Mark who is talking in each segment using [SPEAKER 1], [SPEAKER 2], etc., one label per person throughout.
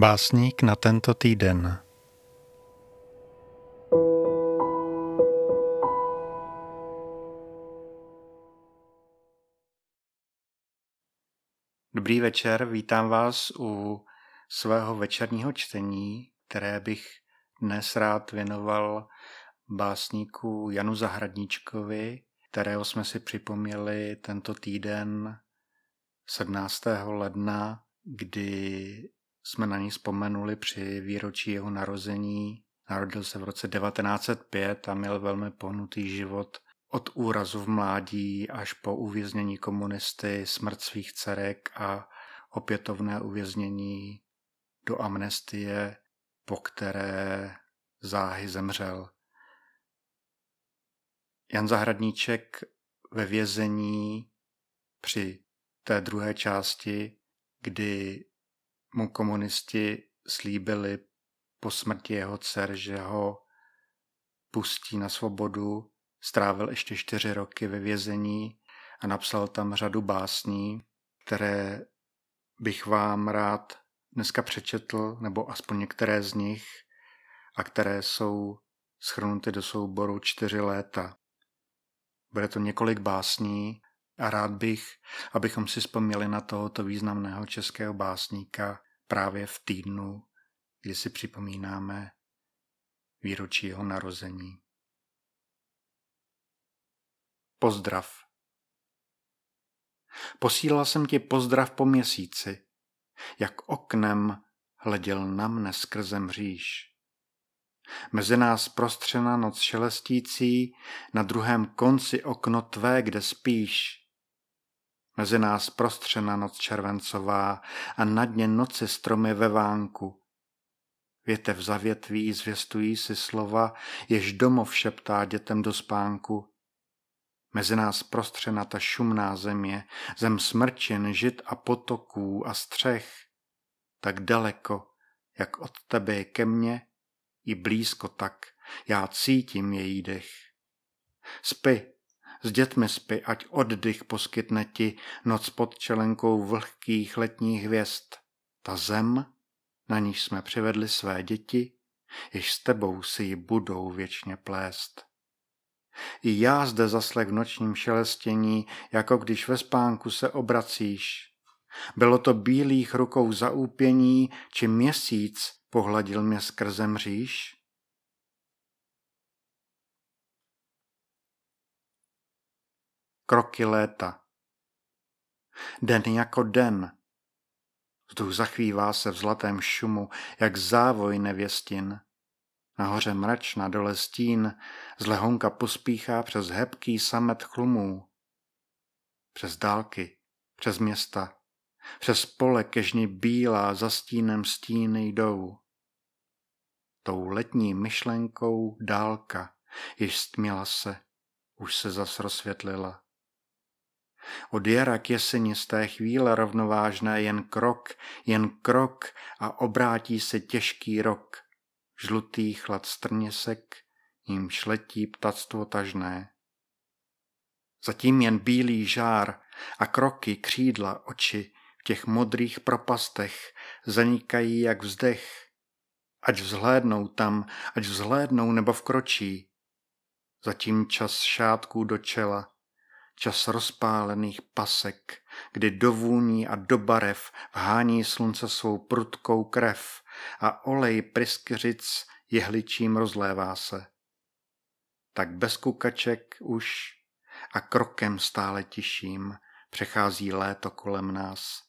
[SPEAKER 1] Básník na tento týden. Dobrý večer, vítám vás u svého večerního čtení, které bych dnes rád věnoval básníku Janu Zahradníčkovi, kterého jsme si připomněli tento týden 17. ledna, kdy jsme na ní vzpomenuli při výročí jeho narození. Narodil se v roce 1905 a měl velmi pohnutý život od úrazu v mládí až po uvěznění komunisty, smrt svých dcerek a opětovné uvěznění do amnestie, po které záhy zemřel. Jan Zahradníček ve vězení při té druhé části, kdy mu komunisti slíbili po smrti jeho dcer, že ho pustí na svobodu, strávil ještě čtyři roky ve vězení a napsal tam řadu básní, které bych vám rád dneska přečetl, nebo aspoň některé z nich, a které jsou schrnuty do souboru čtyři léta. Bude to několik básní a rád bych, abychom si vzpomněli na tohoto významného českého básníka právě v týdnu, kdy si připomínáme výročí jeho narození. Pozdrav. Posílal jsem ti pozdrav po měsíci, jak oknem hleděl na mne skrze mříž. Mezi nás prostřena noc šelestící, na druhém konci okno tvé, kde spíš. Mezi nás prostřena noc červencová a na dně noci stromy ve vánku. Větev za větví zvěstují si slova, jež domov šeptá dětem do spánku. Mezi nás prostřena ta šumná země, zem smrčin, žit a potoků a střech. Tak daleko, jak od tebe je ke mně, i blízko tak, já cítím její dech. Spy, s dětmi spy, ať oddych poskytne ti noc pod čelenkou vlhkých letních hvězd. Ta zem, na níž jsme přivedli své děti, jež s tebou si ji budou věčně plést. I já zde zaslech v nočním šelestění, jako když ve spánku se obracíš. Bylo to bílých rukou zaúpění, či měsíc pohladil mě skrze mříž? Kroky léta. Den jako den. Vzduch zachvívá se v zlatém šumu, jak závoj nevěstin. Nahoře mrač, na dole stín, z lehonka pospíchá přes hebký samet chlumů. Přes dálky, přes města, přes pole kežně bílá za stínem stíny jdou. Tou letní myšlenkou dálka, již stměla se, už se zas rozsvětlila. Od jara k jeseni z té chvíle rovnovážné jen krok, jen krok a obrátí se těžký rok. Žlutý chlad strněsek, jim šletí ptactvo tažné. Zatím jen bílý žár a kroky, křídla, oči v těch modrých propastech zanikají jak vzdech. Ať vzhlédnou tam, ať vzhlédnou nebo vkročí. Zatím čas šátků do čela, čas rozpálených pasek, kdy do vůní a do barev vhání slunce svou prudkou krev a olej pryskyřic jehličím rozlévá se. Tak bez kukaček už a krokem stále tiším přechází léto kolem nás.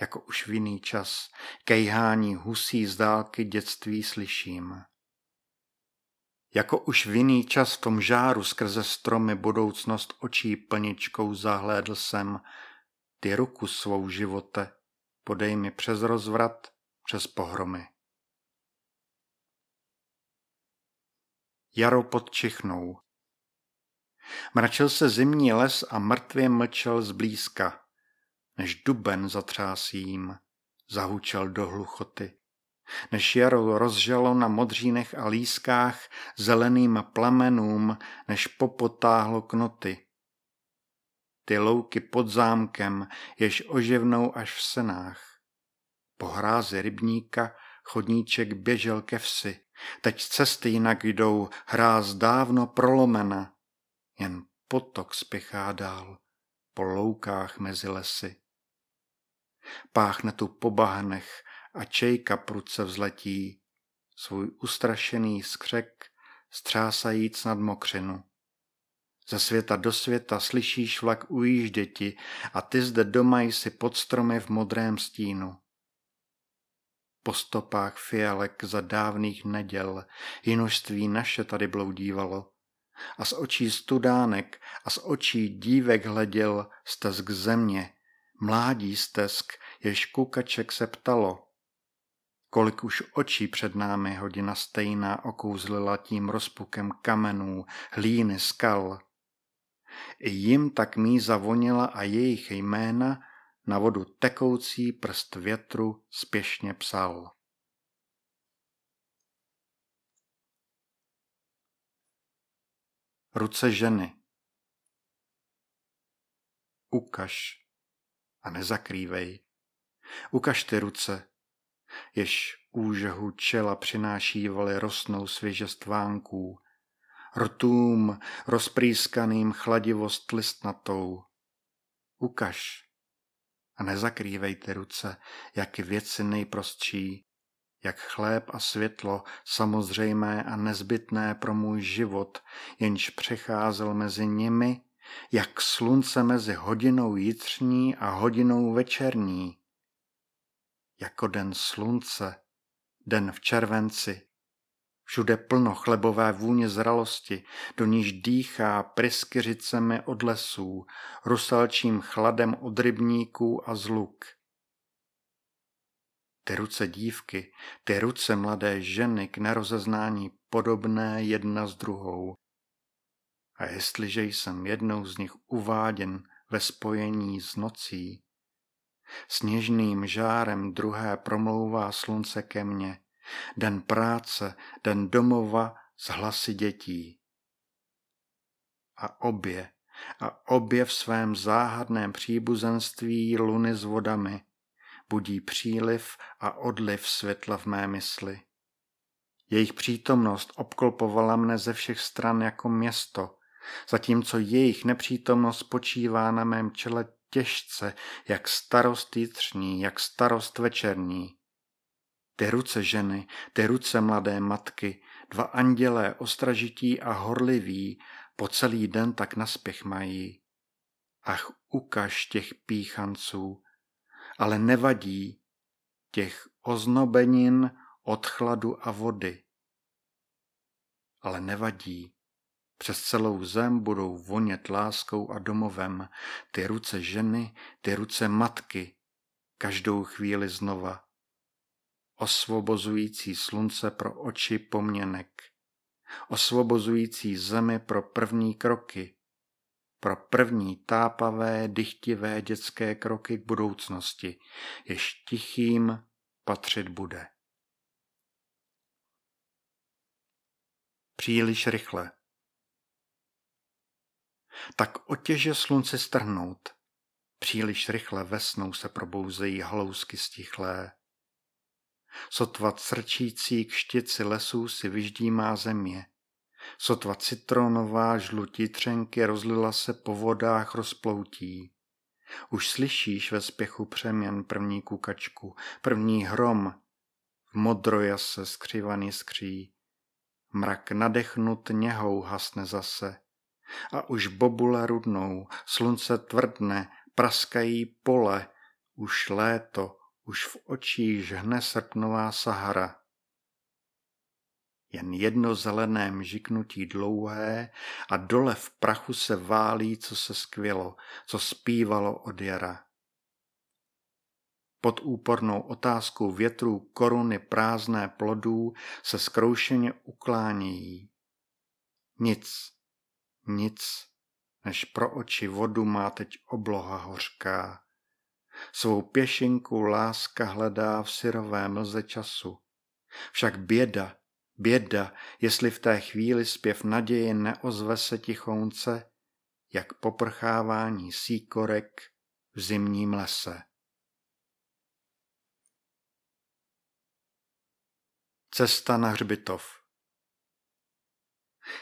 [SPEAKER 1] Jako už v jiný čas kejhání husí z dálky dětství slyším. Jako už v jiný čas v tom žáru skrze stromy budoucnost očí plničkou zahlédl jsem, ty ruku svou živote, podej mi přes rozvrat, přes pohromy. Jaro pod Čichnou Mračil se zimní les a mrtvě mlčel zblízka, než duben zatřásím, zahučel do hluchoty než jaro rozžalo na modřínech a lískách zeleným plamenům, než popotáhlo knoty. Ty louky pod zámkem, jež oživnou až v senách. Po hrázi rybníka chodníček běžel ke vsi. Teď cesty jinak jdou, hráz dávno prolomena. Jen potok spěchá dál po loukách mezi lesy. Páchne tu po bahnech a čejka prudce vzletí, svůj ustrašený skřek střásajíc nad mokřinu. Ze světa do světa slyšíš vlak ujížděti a ty zde doma jsi pod stromy v modrém stínu. Po stopách fialek za dávných neděl jinožství naše tady bloudívalo a z očí studánek a z očí dívek hleděl stesk země, mládí stesk, jež kukaček se ptalo. Kolik už očí před námi hodina stejná okouzlila tím rozpukem kamenů, hlíny, skal. I jim tak mí zavonila a jejich jména na vodu tekoucí prst větru spěšně psal. Ruce ženy. Ukaž a nezakrývej. Ukaž ty ruce, jež úžehu čela přinášívali rosnou svěžest vánků, rtům rozprýskaným chladivost listnatou. Ukaž a nezakrývej ty ruce, jak věci nejprostší, jak chléb a světlo, samozřejmé a nezbytné pro můj život, jenž přecházel mezi nimi, jak slunce mezi hodinou jitřní a hodinou večerní. Jako den slunce, den v červenci, všude plno chlebové vůně zralosti, do níž dýchá pryskyřicemi od lesů, rusalčím chladem od rybníků a zluk ty ruce dívky, ty ruce mladé ženy k nerozeznání podobné jedna s druhou. A jestliže jsem jednou z nich uváděn ve spojení s nocí, sněžným žárem druhé promlouvá slunce ke mně, den práce, den domova z hlasy dětí. A obě, a obě v svém záhadném příbuzenství luny s vodami, budí příliv a odliv světla v mé mysli. Jejich přítomnost obklopovala mne ze všech stran jako město, zatímco jejich nepřítomnost počívá na mém čele těžce, jak starost jitřní, jak starost večerní. Ty ruce ženy, ty ruce mladé matky, dva andělé ostražití a horliví, po celý den tak naspěch mají. Ach, ukaž těch píchanců, ale nevadí těch oznobenin od chladu a vody. Ale nevadí. Přes celou zem budou vonět láskou a domovem ty ruce ženy, ty ruce matky, každou chvíli znova. Osvobozující slunce pro oči poměnek, osvobozující zemi pro první kroky, pro první tápavé, dychtivé dětské kroky k budoucnosti, jež tichým patřit bude. Příliš rychle. Tak otěže slunce strhnout. Příliš rychle vesnou se probouzejí hlousky stichlé. Sotva crčící k štici lesů si vyždímá země. Sotva citronová žlutí třenky rozlila se po vodách rozploutí. Už slyšíš ve spěchu přeměn první kukačku, první hrom, v modrojase skřivaný skří. Mrak nadechnut něhou hasne zase. A už bobule rudnou, slunce tvrdne, praskají pole, už léto, už v očích žhne srpnová Sahara jen jedno zelené mžiknutí dlouhé a dole v prachu se válí, co se skvělo, co zpívalo od jara. Pod úpornou otázkou větrů koruny prázdné plodů se zkroušeně uklánějí. Nic, nic, než pro oči vodu má teď obloha hořká. Svou pěšinku láska hledá v syrové mlze času. Však běda, Běda, jestli v té chvíli zpěv naděje neozve se tichounce, jak poprchávání síkorek v zimním lese. Cesta na hřbitov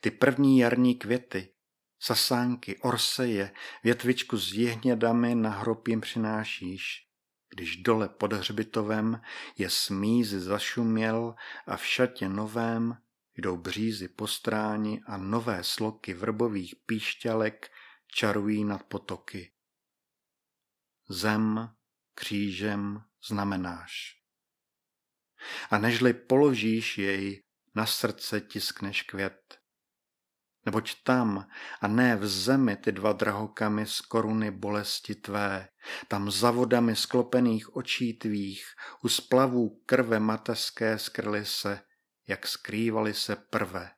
[SPEAKER 1] Ty první jarní květy, sasánky, orseje, větvičku s jehnědami na hrob jim přinášíš, když dole pod hřbitovem je smíz zašuměl a v šatě novém jdou břízy po stráni a nové sloky vrbových píšťalek čarují nad potoky. Zem křížem znamenáš. A nežli položíš jej, na srdce tiskneš květ. Neboť tam a ne v zemi ty dva drahokamy z koruny bolesti tvé, tam za vodami sklopených očí tvých, u splavů krve mateřské skryly se, jak skrývali se prve.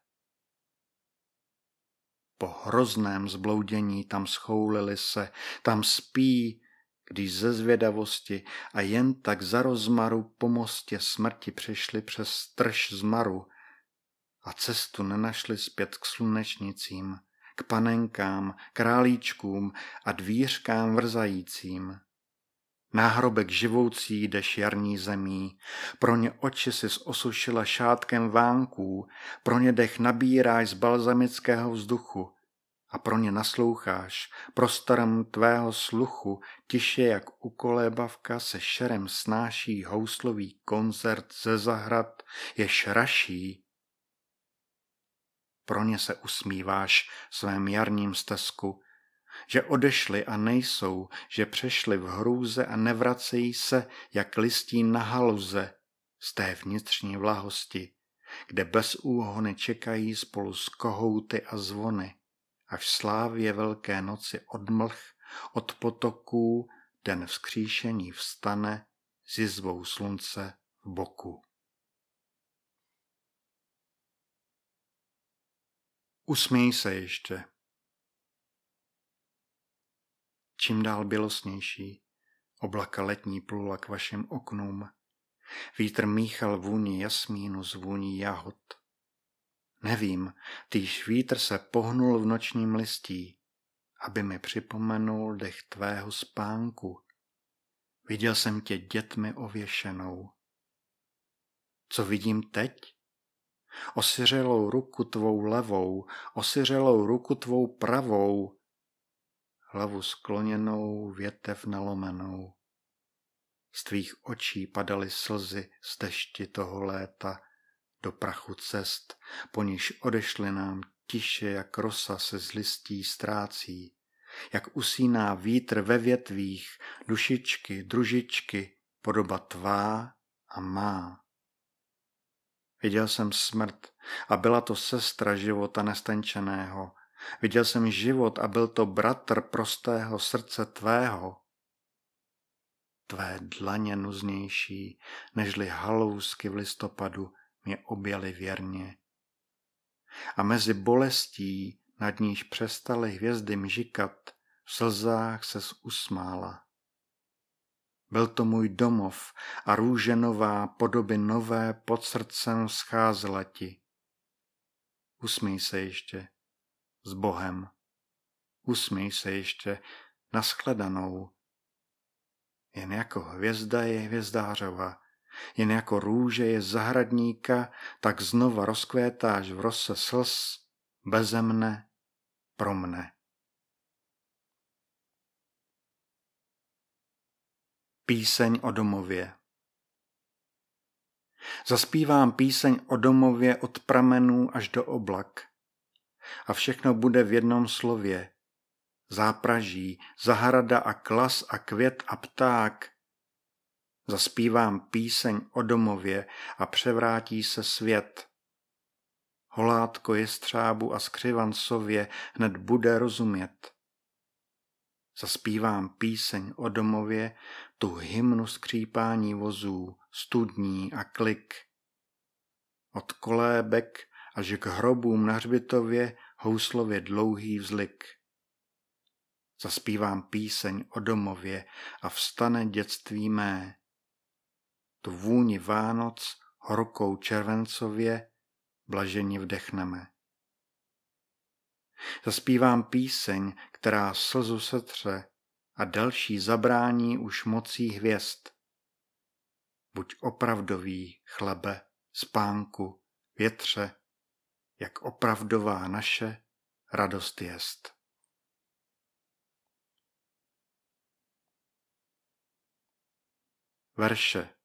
[SPEAKER 1] Po hrozném zbloudění tam schoulili se, tam spí, když ze zvědavosti a jen tak za rozmaru po mostě smrti přišli přes strž zmaru a cestu nenašli zpět k slunečnicím, k panenkám, králíčkům a dvířkám vrzajícím. Náhrobek živoucí jdeš jarní zemí, pro ně oči si osušila šátkem vánků, pro ně dech nabíráš z balzamického vzduchu a pro ně nasloucháš prostorem tvého sluchu, tiše jak u kolébavka se šerem snáší houslový koncert ze zahrad, jež raší. Pro ně se usmíváš svém jarním stezku, že odešli a nejsou, že přešli v hrůze a nevracejí se, jak listí na haluze z té vnitřní vlahosti, kde bez úhony čekají spolu s kohouty a zvony, až v slávě velké noci od mlh, od potoků den vzkříšení vstane s jizvou slunce v boku. Usměj se ještě. Čím dál bělosnější, oblaka letní plula k vašim oknům. Vítr míchal vůni jasmínu z vůní jahod. Nevím, týž vítr se pohnul v nočním listí, aby mi připomenul dech tvého spánku. Viděl jsem tě dětmi ověšenou. Co vidím teď? Osiřelou ruku tvou levou, osiřelou ruku tvou pravou, hlavu skloněnou, větev nalomenou. Z tvých očí padaly slzy z dešti toho léta do prachu cest, po níž odešly nám tiše, jak rosa se z listí ztrácí, jak usíná vítr ve větvích, dušičky, družičky, podoba tvá a má. Viděl jsem smrt a byla to sestra života nestenčeného, Viděl jsem život a byl to bratr prostého srdce tvého. Tvé dlaně nuznější, nežli halousky v listopadu, mě objali věrně. A mezi bolestí, nad níž přestaly hvězdy mžikat, v slzách ses usmála. Byl to můj domov a růže nová podoby nové pod srdcem scházela ti. Usmíj se ještě, s Bohem. Usmíj se ještě naskledanou. Jen jako hvězda je hvězdářova, jen jako růže je zahradníka, tak znova rozkvétáš v rose slz beze mne, pro mne. Píseň o domově Zaspívám píseň o domově od pramenů až do oblak a všechno bude v jednom slově. Zápraží, zahrada a klas a květ a pták. Zaspívám píseň o domově a převrátí se svět. Holátko střábu a skřivan sově hned bude rozumět. Zaspívám píseň o domově, tu hymnu skřípání vozů, studní a klik. Od kolébek až k hrobům na hřbitově houslově dlouhý vzlik. Zaspívám píseň o domově a vstane dětství mé. Tu vůni Vánoc horkou červencově blaženi vdechneme. Zaspívám píseň, která slzu setře a další zabrání už mocí hvězd. Buď opravdový, chlebe, spánku, větře, jak opravdová naše radost jest. Verše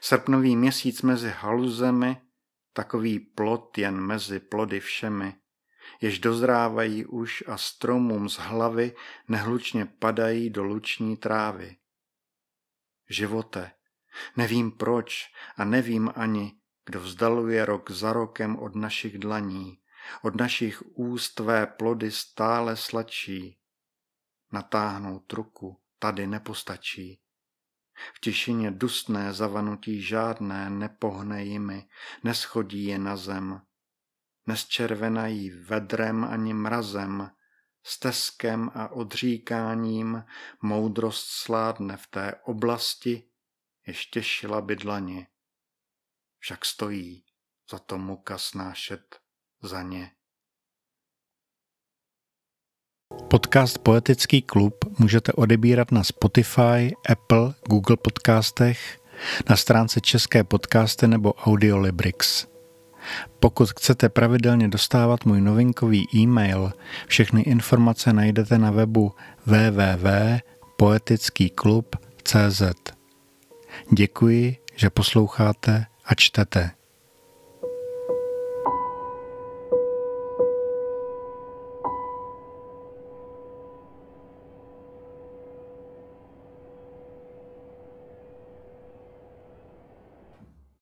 [SPEAKER 1] Srpnový měsíc mezi haluzemi, takový plot jen mezi plody všemi, jež dozrávají už a stromům z hlavy nehlučně padají do luční trávy. Živote, nevím proč a nevím ani, kdo vzdaluje rok za rokem od našich dlaní, od našich úst tvé plody stále sladší. Natáhnout ruku tady nepostačí. V tišině dusné zavanutí žádné nepohne jimi, neschodí je na zem. Nesčervenají vedrem ani mrazem, steskem a odříkáním moudrost sládne v té oblasti, jež těšila bydlani. Však stojí za to muka snášet za ně.
[SPEAKER 2] Podcast Poetický klub můžete odebírat na Spotify, Apple, Google podcastech, na stránce České podcasty nebo Audiolibrix. Pokud chcete pravidelně dostávat můj novinkový e-mail, všechny informace najdete na webu www.poetickýklub.cz. Děkuji, že posloucháte a čtete.